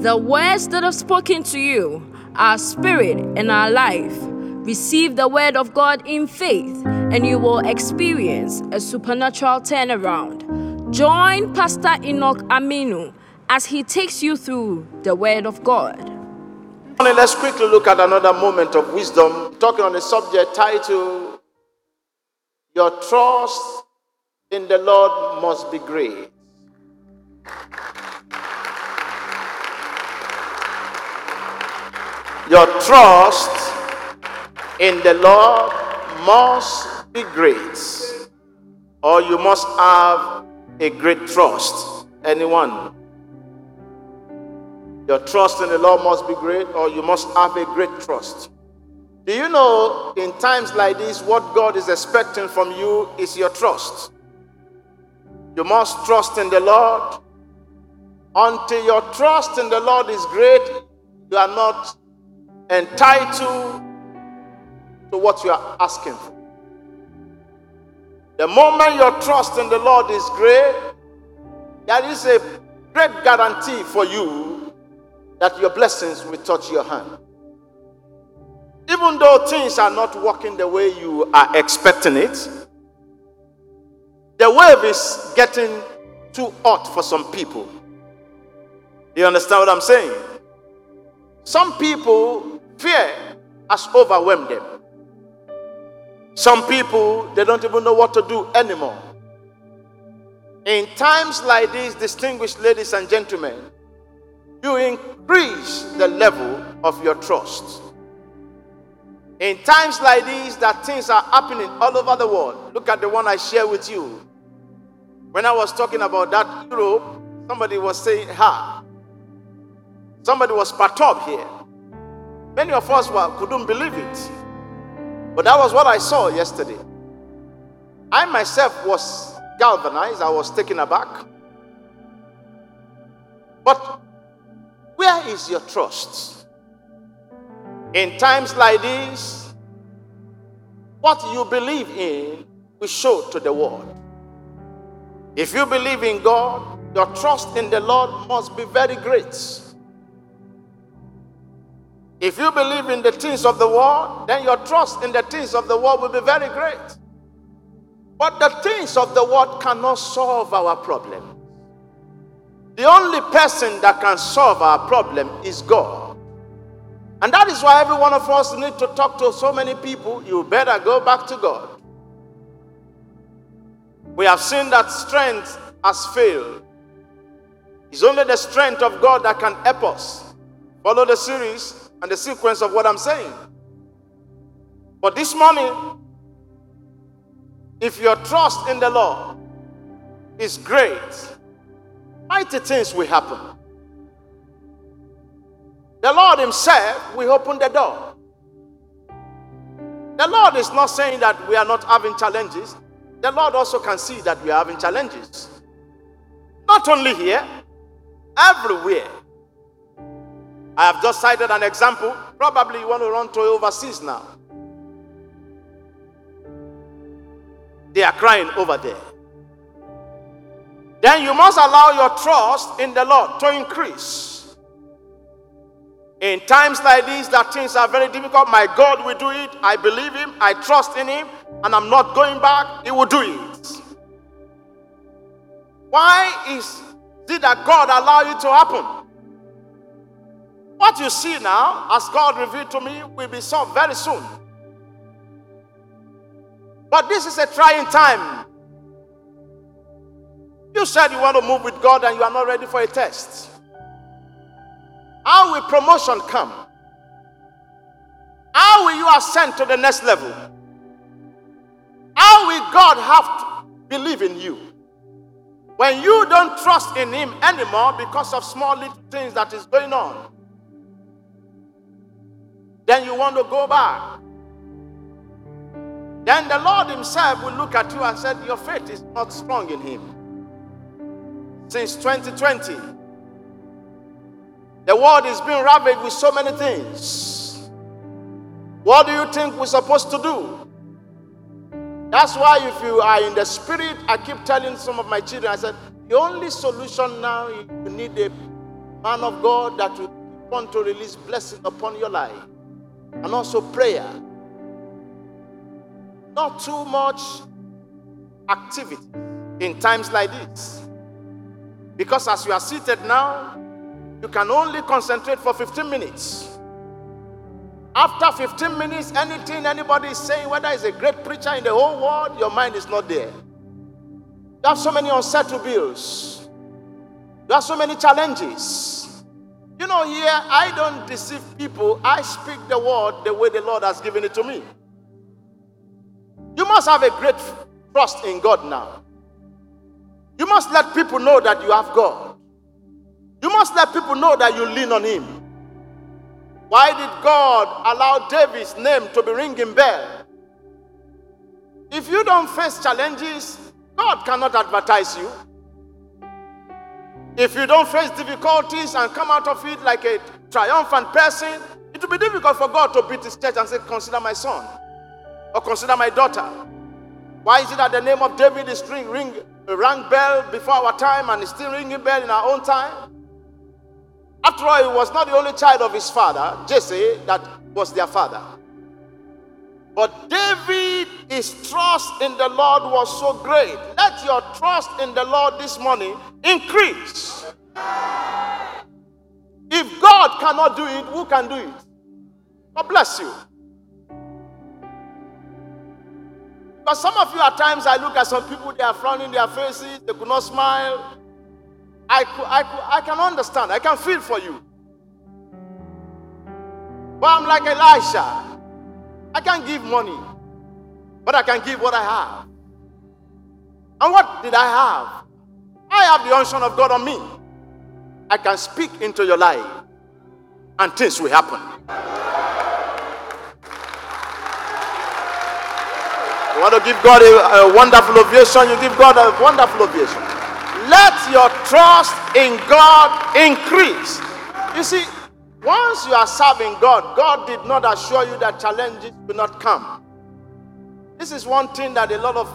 The words that I've spoken to you are spirit and are life. Receive the word of God in faith, and you will experience a supernatural turnaround. Join Pastor Enoch Aminu as he takes you through the word of God. Let's quickly look at another moment of wisdom, talking on a subject titled Your Trust in the Lord Must Be Great. Your trust in the Lord must be great, or you must have a great trust. Anyone? Your trust in the Lord must be great, or you must have a great trust. Do you know in times like this, what God is expecting from you is your trust? You must trust in the Lord. Until your trust in the Lord is great, you are not entitled to what you are asking for. The moment your trust in the Lord is great, there is a great guarantee for you that your blessings will touch your hand. Even though things are not working the way you are expecting it, the wave is getting too hot for some people. You understand what I'm saying? Some people, fear has overwhelmed them. Some people, they don't even know what to do anymore. In times like these, distinguished ladies and gentlemen, you increase the level of your trust. In times like these, that things are happening all over the world. Look at the one I share with you. When I was talking about that Europe, somebody was saying, Ha. Somebody was perturbed here. Many of us were, couldn't believe it. But that was what I saw yesterday. I myself was galvanized, I was taken aback. But where is your trust? In times like these, what you believe in will show to the world. If you believe in God, your trust in the Lord must be very great. If you believe in the things of the world, then your trust in the things of the world will be very great. But the things of the world cannot solve our problem. The only person that can solve our problem is God. And that is why every one of us need to talk to so many people. You better go back to God. We have seen that strength has failed. It's only the strength of God that can help us. Follow the series and the sequence of what I'm saying. But this morning, if your trust in the Lord is great, mighty things will happen. The Lord Himself will open the door. The Lord is not saying that we are not having challenges. The Lord also can see that we are having challenges. Not only here, everywhere. I have just cited an example. Probably you want to run to overseas now. They are crying over there. Then you must allow your trust in the Lord to increase. In times like these, that things are very difficult, my God will do it. I believe Him, I trust in Him, and I'm not going back. He will do it. Why is it that God allow it to happen? What you see now, as God revealed to me, will be solved very soon. But this is a trying time. You said you want to move with God and you are not ready for a test. How will promotion come? How will you ascend to the next level? How will God have to believe in you? When you don't trust in Him anymore because of small little things that is going on, then you want to go back. Then the Lord Himself will look at you and said, Your faith is not strong in Him. Since 2020, the world is being ravaged with so many things. What do you think we're supposed to do? That's why, if you are in the spirit, I keep telling some of my children, I said, the only solution now, you need a man of God that will want to release blessing upon your life and also prayer. Not too much activity in times like this. Because as you are seated now, you can only concentrate for 15 minutes. After 15 minutes, anything anybody is saying, whether it's a great preacher in the whole world, your mind is not there. You have so many unsettled bills. You have so many challenges. You know, here, I don't deceive people. I speak the word the way the Lord has given it to me. You must have a great trust in God now. You must let people know that you have God. You must let people know that you lean on Him. Why did God allow David's name to be ringing bell? If you don't face challenges, God cannot advertise you. If you don't face difficulties and come out of it like a triumphant person, it will be difficult for God to beat his church and say, Consider my son or consider my daughter. Why is it that the name of David is ring, ring, rang bell before our time and is still ringing bell in our own time? After all, he was not the only child of his father, Jesse, that was their father. But David, his trust in the Lord was so great. Let your trust in the Lord this morning increase. If God cannot do it, who can do it? God bless you. But some of you, at times, I look at some people, they are frowning their faces, they could not smile. I, could, I, could, I can understand, I can feel for you. But I'm like Elisha. I can't give money, but I can give what I have. And what did I have? I have the unction of God on me. I can speak into your life, and things will happen. You want to give God a, a wonderful ovation? You give God a wonderful ovation. Let your trust in God increase. You see, once you are serving God, God did not assure you that challenges will not come. This is one thing that a lot of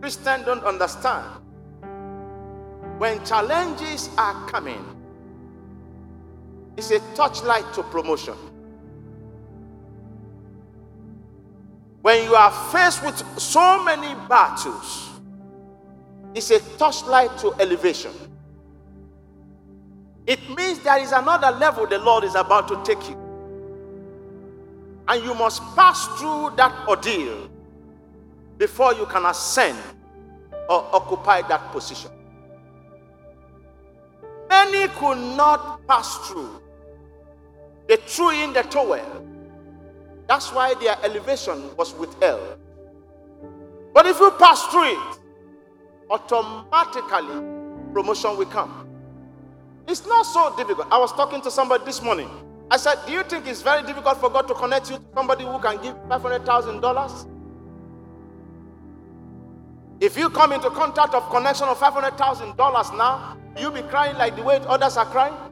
Christians don't understand. When challenges are coming, it's a touchlight to promotion. When you are faced with so many battles, it's a touchlight to elevation. It means there is another level the Lord is about to take you. And you must pass through that ordeal before you can ascend or occupy that position. Many could not pass through. They threw in the towel. That's why their elevation was withheld. But if you pass through it, automatically promotion will come. It's not so difficult. I was talking to somebody this morning. I said, Do you think it's very difficult for God to connect you to somebody who can give $500,000? If you come into contact of connection of $500,000 now, you'll be crying like the way others are crying. I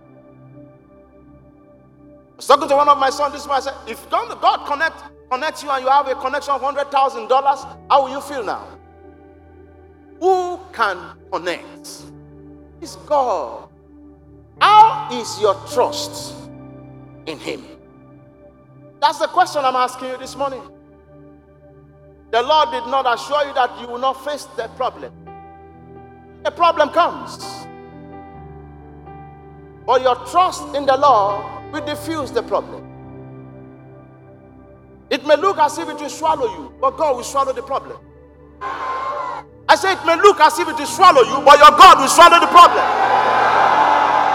was talking to one of my sons this morning. I said, If God connect, connects you and you have a connection of $100,000, how will you feel now? Who can connect? It's God. How is your trust in Him? That's the question I'm asking you this morning. The Lord did not assure you that you will not face the problem. The problem comes. But your trust in the Lord will diffuse the problem. It may look as if it will swallow you, but God will swallow the problem. I say it may look as if it will swallow you, but your God will swallow the problem.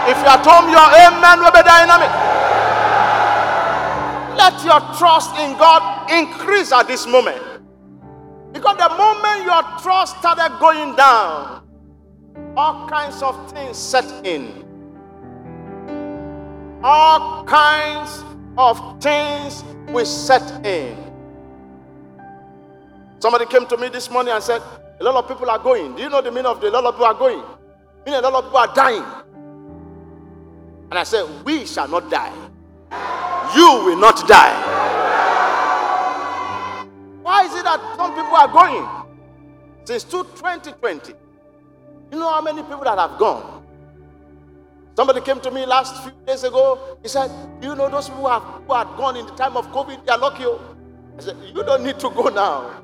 If you are at home, your amen will be dynamic. Let your trust in God increase at this moment. Because the moment your trust started going down, all kinds of things set in. All kinds of things will set in. Somebody came to me this morning and said, A lot of people are going. Do you know the meaning of the a lot of people are going? Meaning a lot of people are dying. And I said, We shall not die. You will not die. Why is it that some people are going? Since 2020, you know how many people that have gone? Somebody came to me last few days ago. He said, you know those people who, have, who had gone in the time of COVID? They are lucky. Oh. I said, You don't need to go now.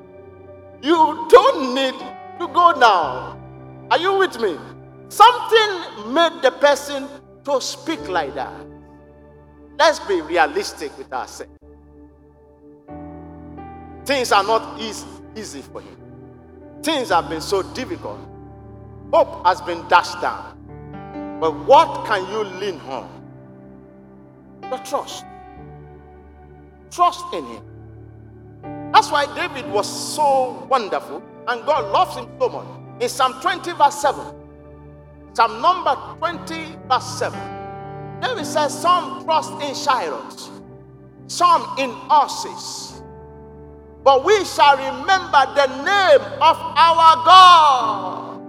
You don't need to go now. Are you with me? Something made the person to speak like that. Let's be realistic with ourselves. Things are not easy, easy for him. Things have been so difficult. Hope has been dashed down. But what can you lean on? The trust. Trust in him. That's why David was so wonderful and God loves him so much. In Psalm 20, verse 7, Psalm number 20, verse 7, David says, Some trust in chariots, some in horses. But we shall remember the name of our God.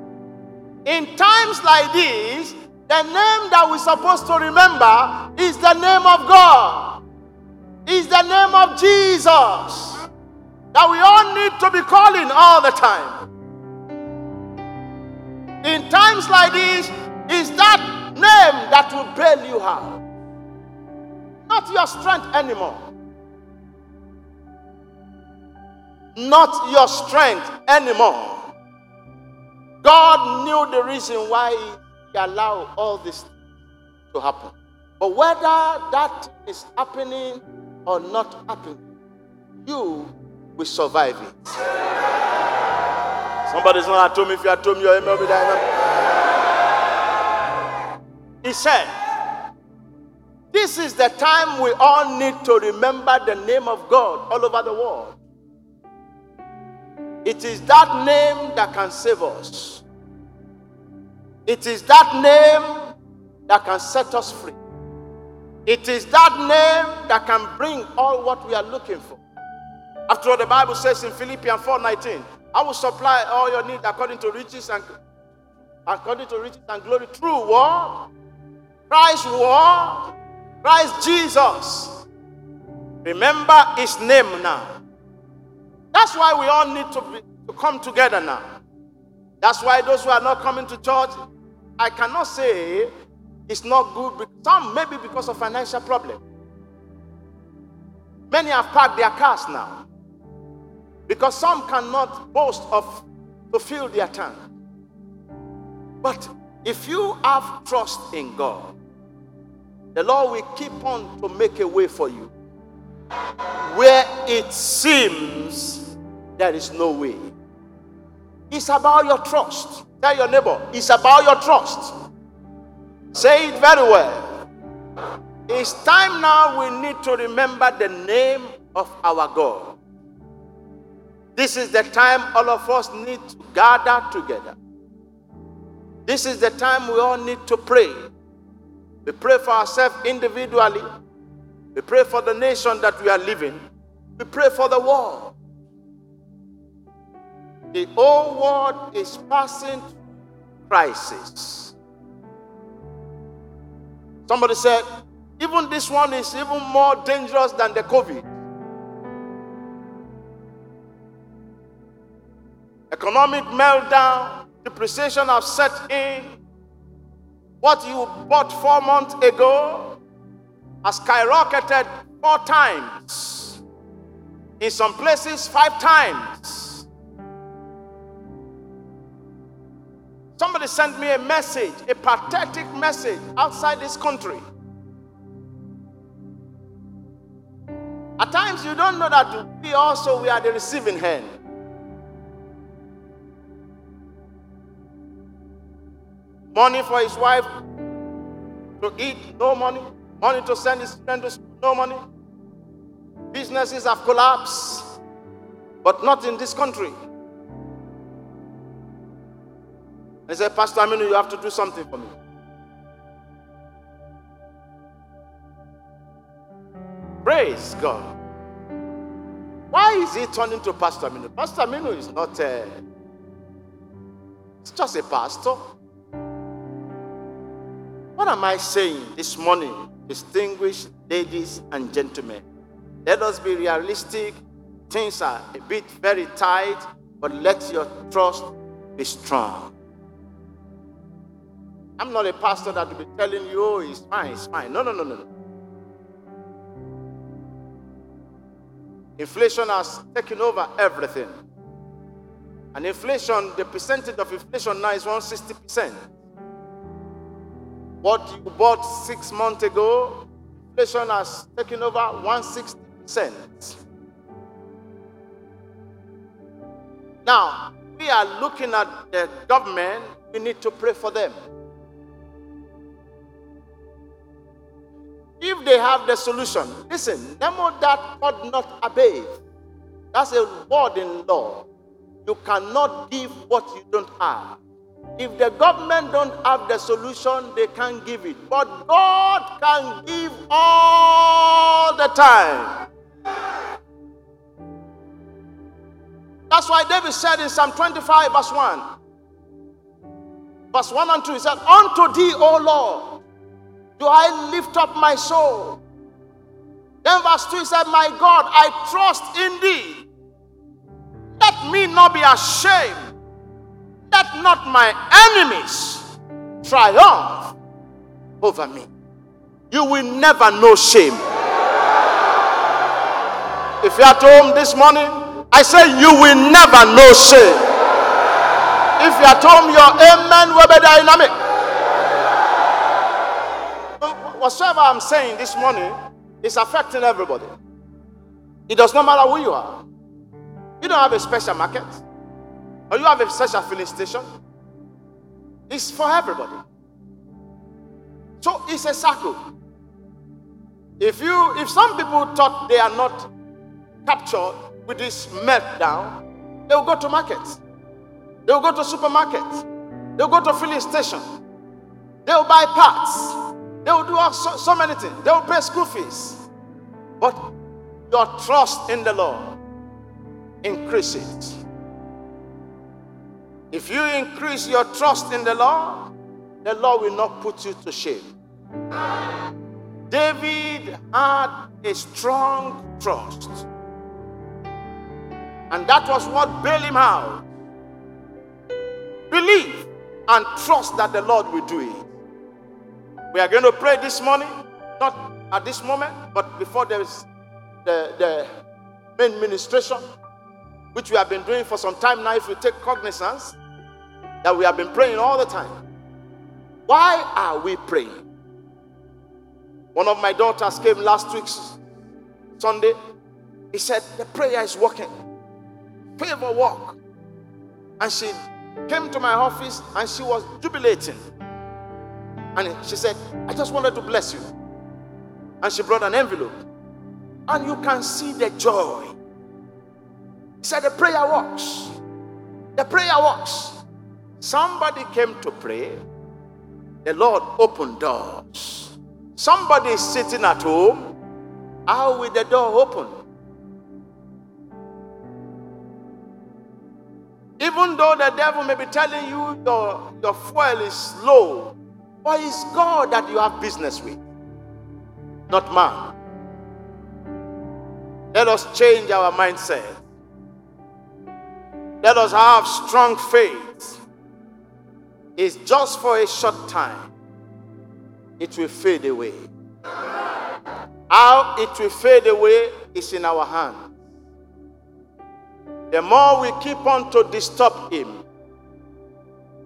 In times like these, the name that we're supposed to remember is the name of God, is the name of Jesus that we all need to be calling all the time. In times like this, is that name that will bail you out, not your strength anymore. Not your strength anymore. God knew the reason why He allowed all this to happen. But whether that is happening or not happening, you will survive it. Somebody's not at home. If you're at home, you're a He said, This is the time we all need to remember the name of God all over the world. It is that name that can save us. It is that name that can set us free. It is that name that can bring all what we are looking for. After all, the Bible says in Philippians 4:19, I will supply all your need according to riches and according to riches and glory through what? Christ what? Christ Jesus. Remember his name now. That's why we all need to, be, to come together now. That's why those who are not coming to church, I cannot say it's not good. Some maybe because of financial problem. Many have parked their cars now. Because some cannot boast of to fill their tank. But if you have trust in God, the Lord will keep on to make a way for you. Where it seems there is no way. It's about your trust. Tell your neighbor, it's about your trust. Say it very well. It's time now we need to remember the name of our God. This is the time all of us need to gather together. This is the time we all need to pray. We pray for ourselves individually. We pray for the nation that we are living. We pray for the world. The whole world is passing crisis. Somebody said, even this one is even more dangerous than the COVID. Economic meltdown, depreciation have set in. What you bought four months ago has skyrocketed four times. In some places, five times. Somebody sent me a message, a pathetic message outside this country. At times you don't know that we also we are the receiving hand. Money for his wife to eat, no money. Money to send his friend to school, no money. Businesses have collapsed, but not in this country. He said, Pastor Aminu, you have to do something for me. Praise God. Why is he turning to Pastor Aminu? Pastor Aminu is not uh, a, it's just a pastor. What am I saying this morning, distinguished ladies and gentlemen? Let us be realistic. Things are a bit very tight, but let your trust be strong. I'm not a pastor that will be telling you, oh, it's fine, it's fine. No, no, no, no, no. Inflation has taken over everything. And inflation, the percentage of inflation now is 160%. What you bought six months ago, inflation has taken over 160%. Now, we are looking at the government, we need to pray for them. If they have the solution, listen, Nemo dat quod non habet. That's a word in law. You cannot give what you don't have. If the government don't have the solution, they can't give it. But God can give all the time. That's why David said in Psalm 25, verse 1. Verse 1 and 2, he said, Unto thee, O Lord, do I lift up my soul. Then verse 2 he said, My God, I trust in thee. Let me not be ashamed. Let not my enemies triumph over me. You will never know shame. If you're at home this morning, I say you will never know shame. If you're at home, your amen will be dynamic. Whatsoever I'm saying this morning is affecting everybody. It does not matter who you are. You don't have a special market, or you have a special filling station. It's for everybody. So it's a circle. If you, if some people thought they are not captured with this meltdown, they will go to markets. They will go to supermarkets. They will go to filling station. They will buy parts. They will do so, so many things. They will pay school fees. But your trust in the Lord increases. If you increase your trust in the Lord, the Lord will not put you to shame. David had a strong trust. And that was what bailed him out. Believe and trust that the Lord will do it. We are going to pray this morning, not at this moment, but before there is the, the main ministration, which we have been doing for some time now. If we take cognizance that we have been praying all the time, why are we praying? One of my daughters came last week, Sunday. He said, The prayer is working. Favor work. And she came to my office and she was jubilating. And she said, I just wanted to bless you. And she brought an envelope. And you can see the joy. He said, The prayer works. The prayer works. Somebody came to pray. The Lord opened doors. Somebody is sitting at home. How will the door open? Even though the devil may be telling you your, your fuel is low, but it's God that you have business with, not man. Let us change our mindset. Let us have strong faith. It's just for a short time, it will fade away. How it will fade away is in our hands. The more we keep on to disturb him,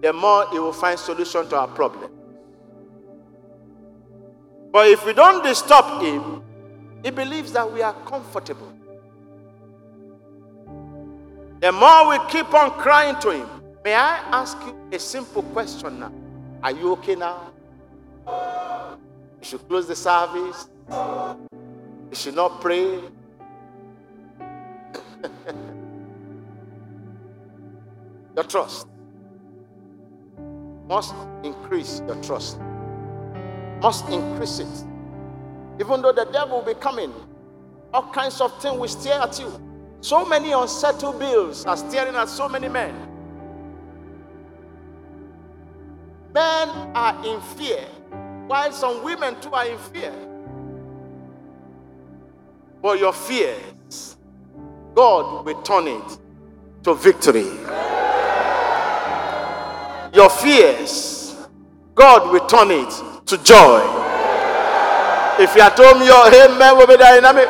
the more he will find solution to our problem. But if we don't disturb him, he believes that we are comfortable. The more we keep on crying to him, may I ask you a simple question now? Are you okay now? You should close the service. You should not pray. your trust must increase your trust must increase it. Even though the devil will be coming, all kinds of things will stare at you. So many unsettled bills are staring at so many men. Men are in fear, while some women too are in fear. But your fears, God will turn it to victory. Your fears, God will turn it to joy. If you are told me your amen will be dynamic,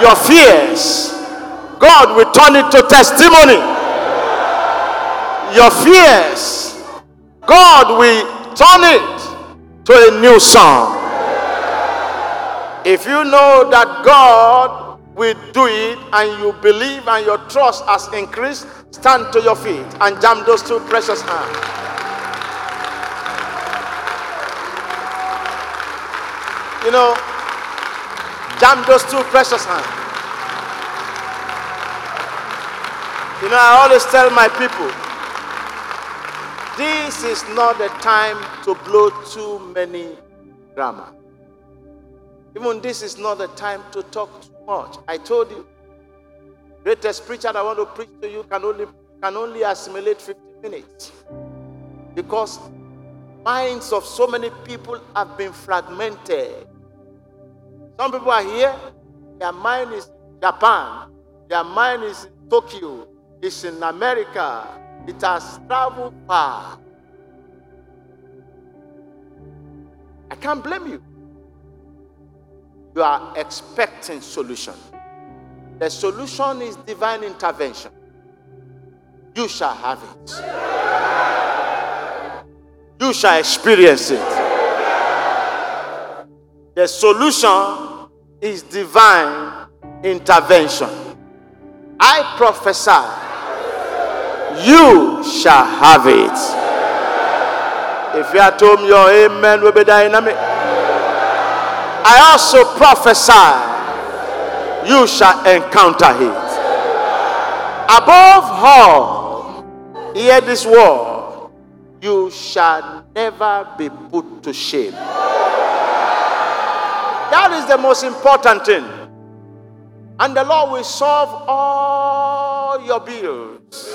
your fears, God will turn it to testimony. Your fears, God will turn it to a new song. If you know that God will do it and you believe and your trust has increased, stand to your feet and jam those two precious hands. You know, jam those two precious hands. You know, I always tell my people, this is not the time to blow too many drama. Even this is not the time to talk too much. I told you, greatest preacher I want to preach to you can only can only assimilate 50 minutes. Because minds of so many people have been fragmented. Some people are here, their mind is Japan, their mind is in Tokyo, it's in America, it has traveled far. I can't blame you. You are expecting solution. The solution is divine intervention. You shall have it. You shall experience it. The solution is divine intervention. I prophesy you shall have it. If you are told your amen will be dynamic. I also prophesy you shall encounter it. Above all, hear this word you shall never be put to shame. That is the most important thing. And the Lord will solve all your bills.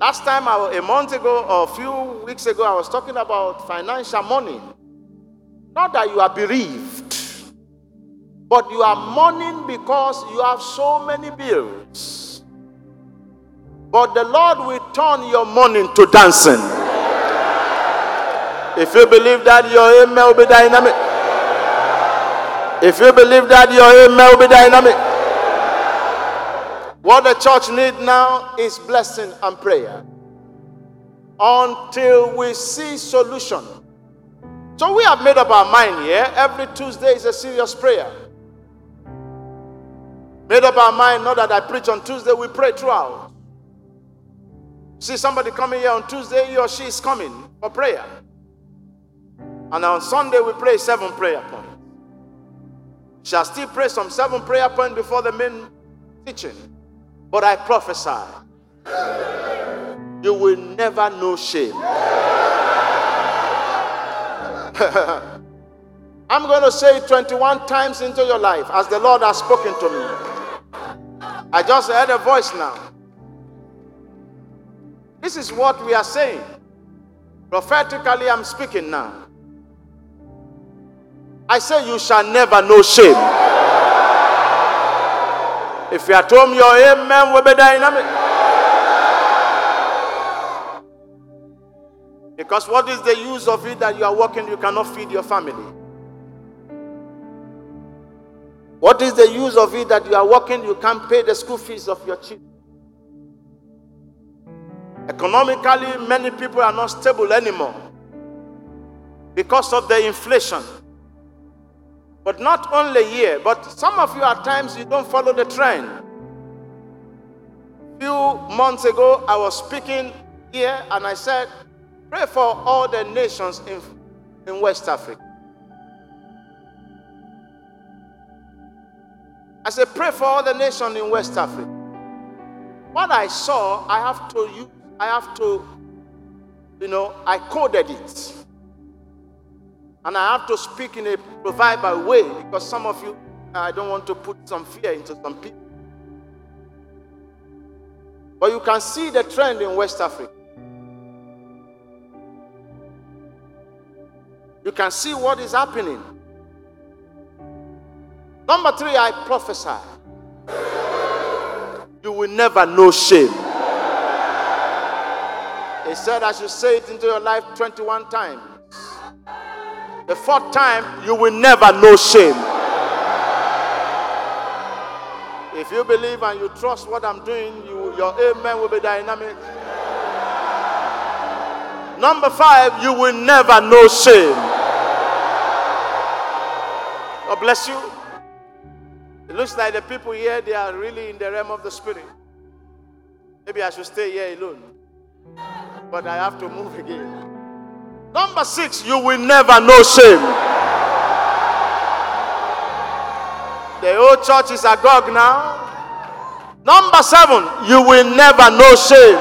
Last time, a month ago or a few weeks ago, I was talking about financial money. Not that you are bereaved, but you are mourning because you have so many bills. But the Lord will turn your mourning to dancing. If you believe that, your amen will be dynamic. If you believe that, your amen will be dynamic. What the church needs now is blessing and prayer until we see solution. So we have made up our mind here. Every Tuesday is a serious prayer. Made up our mind, not that I preach on Tuesday, we pray throughout. See somebody coming here on Tuesday, he or she is coming for prayer. And on Sunday, we pray seven prayer points. Shall still pray some seven prayer points before the main teaching. But I prophesy, you will never know shame. I'm going to say it 21 times into your life as the Lord has spoken to me. I just heard a voice now. This is what we are saying. Prophetically, I'm speaking now. I say, You shall never know shame. If you are told your amen will be dynamic. Because what is the use of it that you are working, you cannot feed your family? What is the use of it that you are working, you can't pay the school fees of your children? Economically, many people are not stable anymore because of the inflation. But not only here, but some of you at times you don't follow the trend. A few months ago, I was speaking here and I said, pray for all the nations in, in West Africa. I said, pray for all the nations in West Africa. What I saw, I have to use, I have to, you know, I coded it. And I have to speak in a proverbial way because some of you, I don't want to put some fear into some people. But you can see the trend in West Africa. You can see what is happening. Number three, I prophesy. You will never know shame. He said, I should say it into your life 21 times. The fourth time, you will never know shame. If you believe and you trust what I'm doing, you, your amen will be dynamic. Number five, you will never know shame. God bless you. It looks like the people here, they are really in the realm of the spirit. Maybe I should stay here alone. But I have to move again. Number six, you will never know shame. The old church is agog now. Number seven, you will never know shame.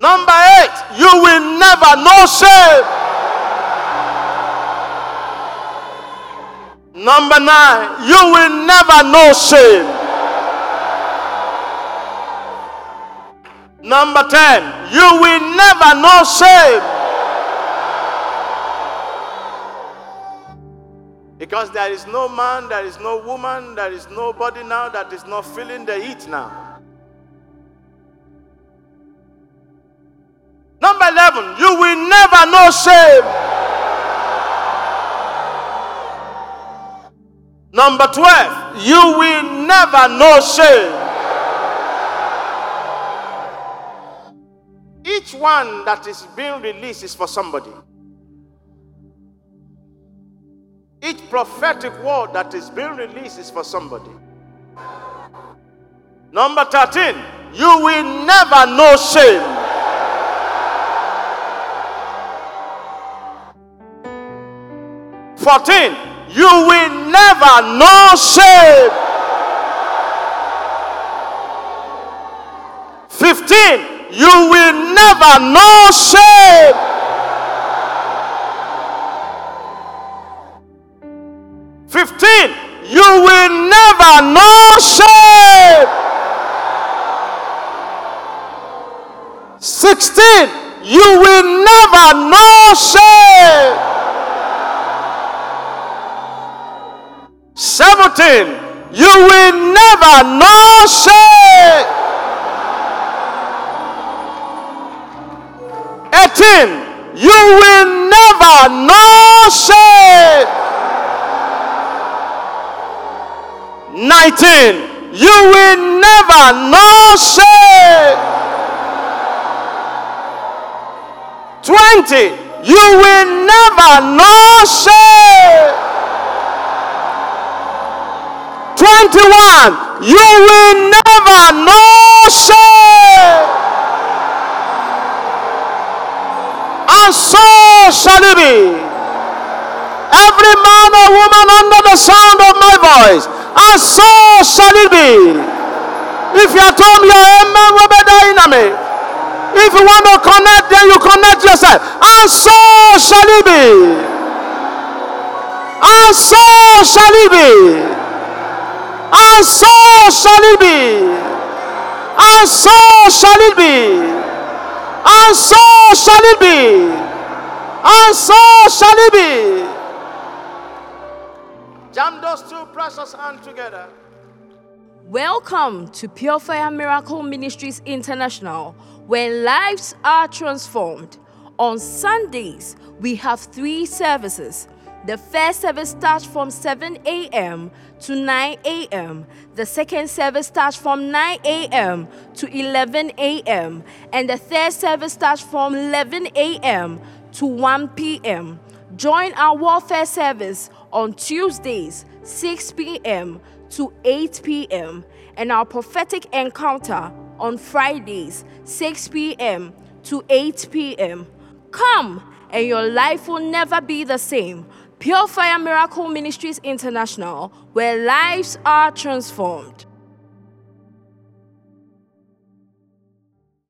Number eight, you will never know shame. Number nine, you will never know shame. Number 10, you will never know shame. Because there is no man, there is no woman, there is nobody now that is not feeling the heat now. Number 11, you will never know shame. Number 12, you will never know shame. Each one that is being released is for somebody. Each prophetic word that is being released is for somebody. Number 13, you will never know shame. Fourteen, you will never know shame. Fifteen, you will never know shame. Fifteen, you will never know shame. Sixteen, you will never know shame. Seventeen, you will never know shame. 18, you will never know shame. 19, you will never know shame. 20, you will never know shame. 21, you will never know shame. And so shall it be. Every man or woman under the sound of my voice, and so shall it be. If you are told your amen will be dynamic. If you want to connect, then you connect yourself. And so shall it be. And so shall it be. And so shall it be. And so shall it be. And so shall it be. And so shall it be. Jam those two precious hands together. Welcome to Pure Fire Miracle Ministries International, where lives are transformed. On Sundays, we have three services the first service starts from 7 a.m. to 9 a.m. The second service starts from 9 a.m. to 11 a.m. And the third service starts from 11 a.m. to 1 p.m. Join our warfare service on Tuesdays, 6 p.m. to 8 p.m. and our prophetic encounter on Fridays, 6 p.m. to 8 p.m. Come, and your life will never be the same. Pure Fire Miracle Ministries International, where lives are transformed.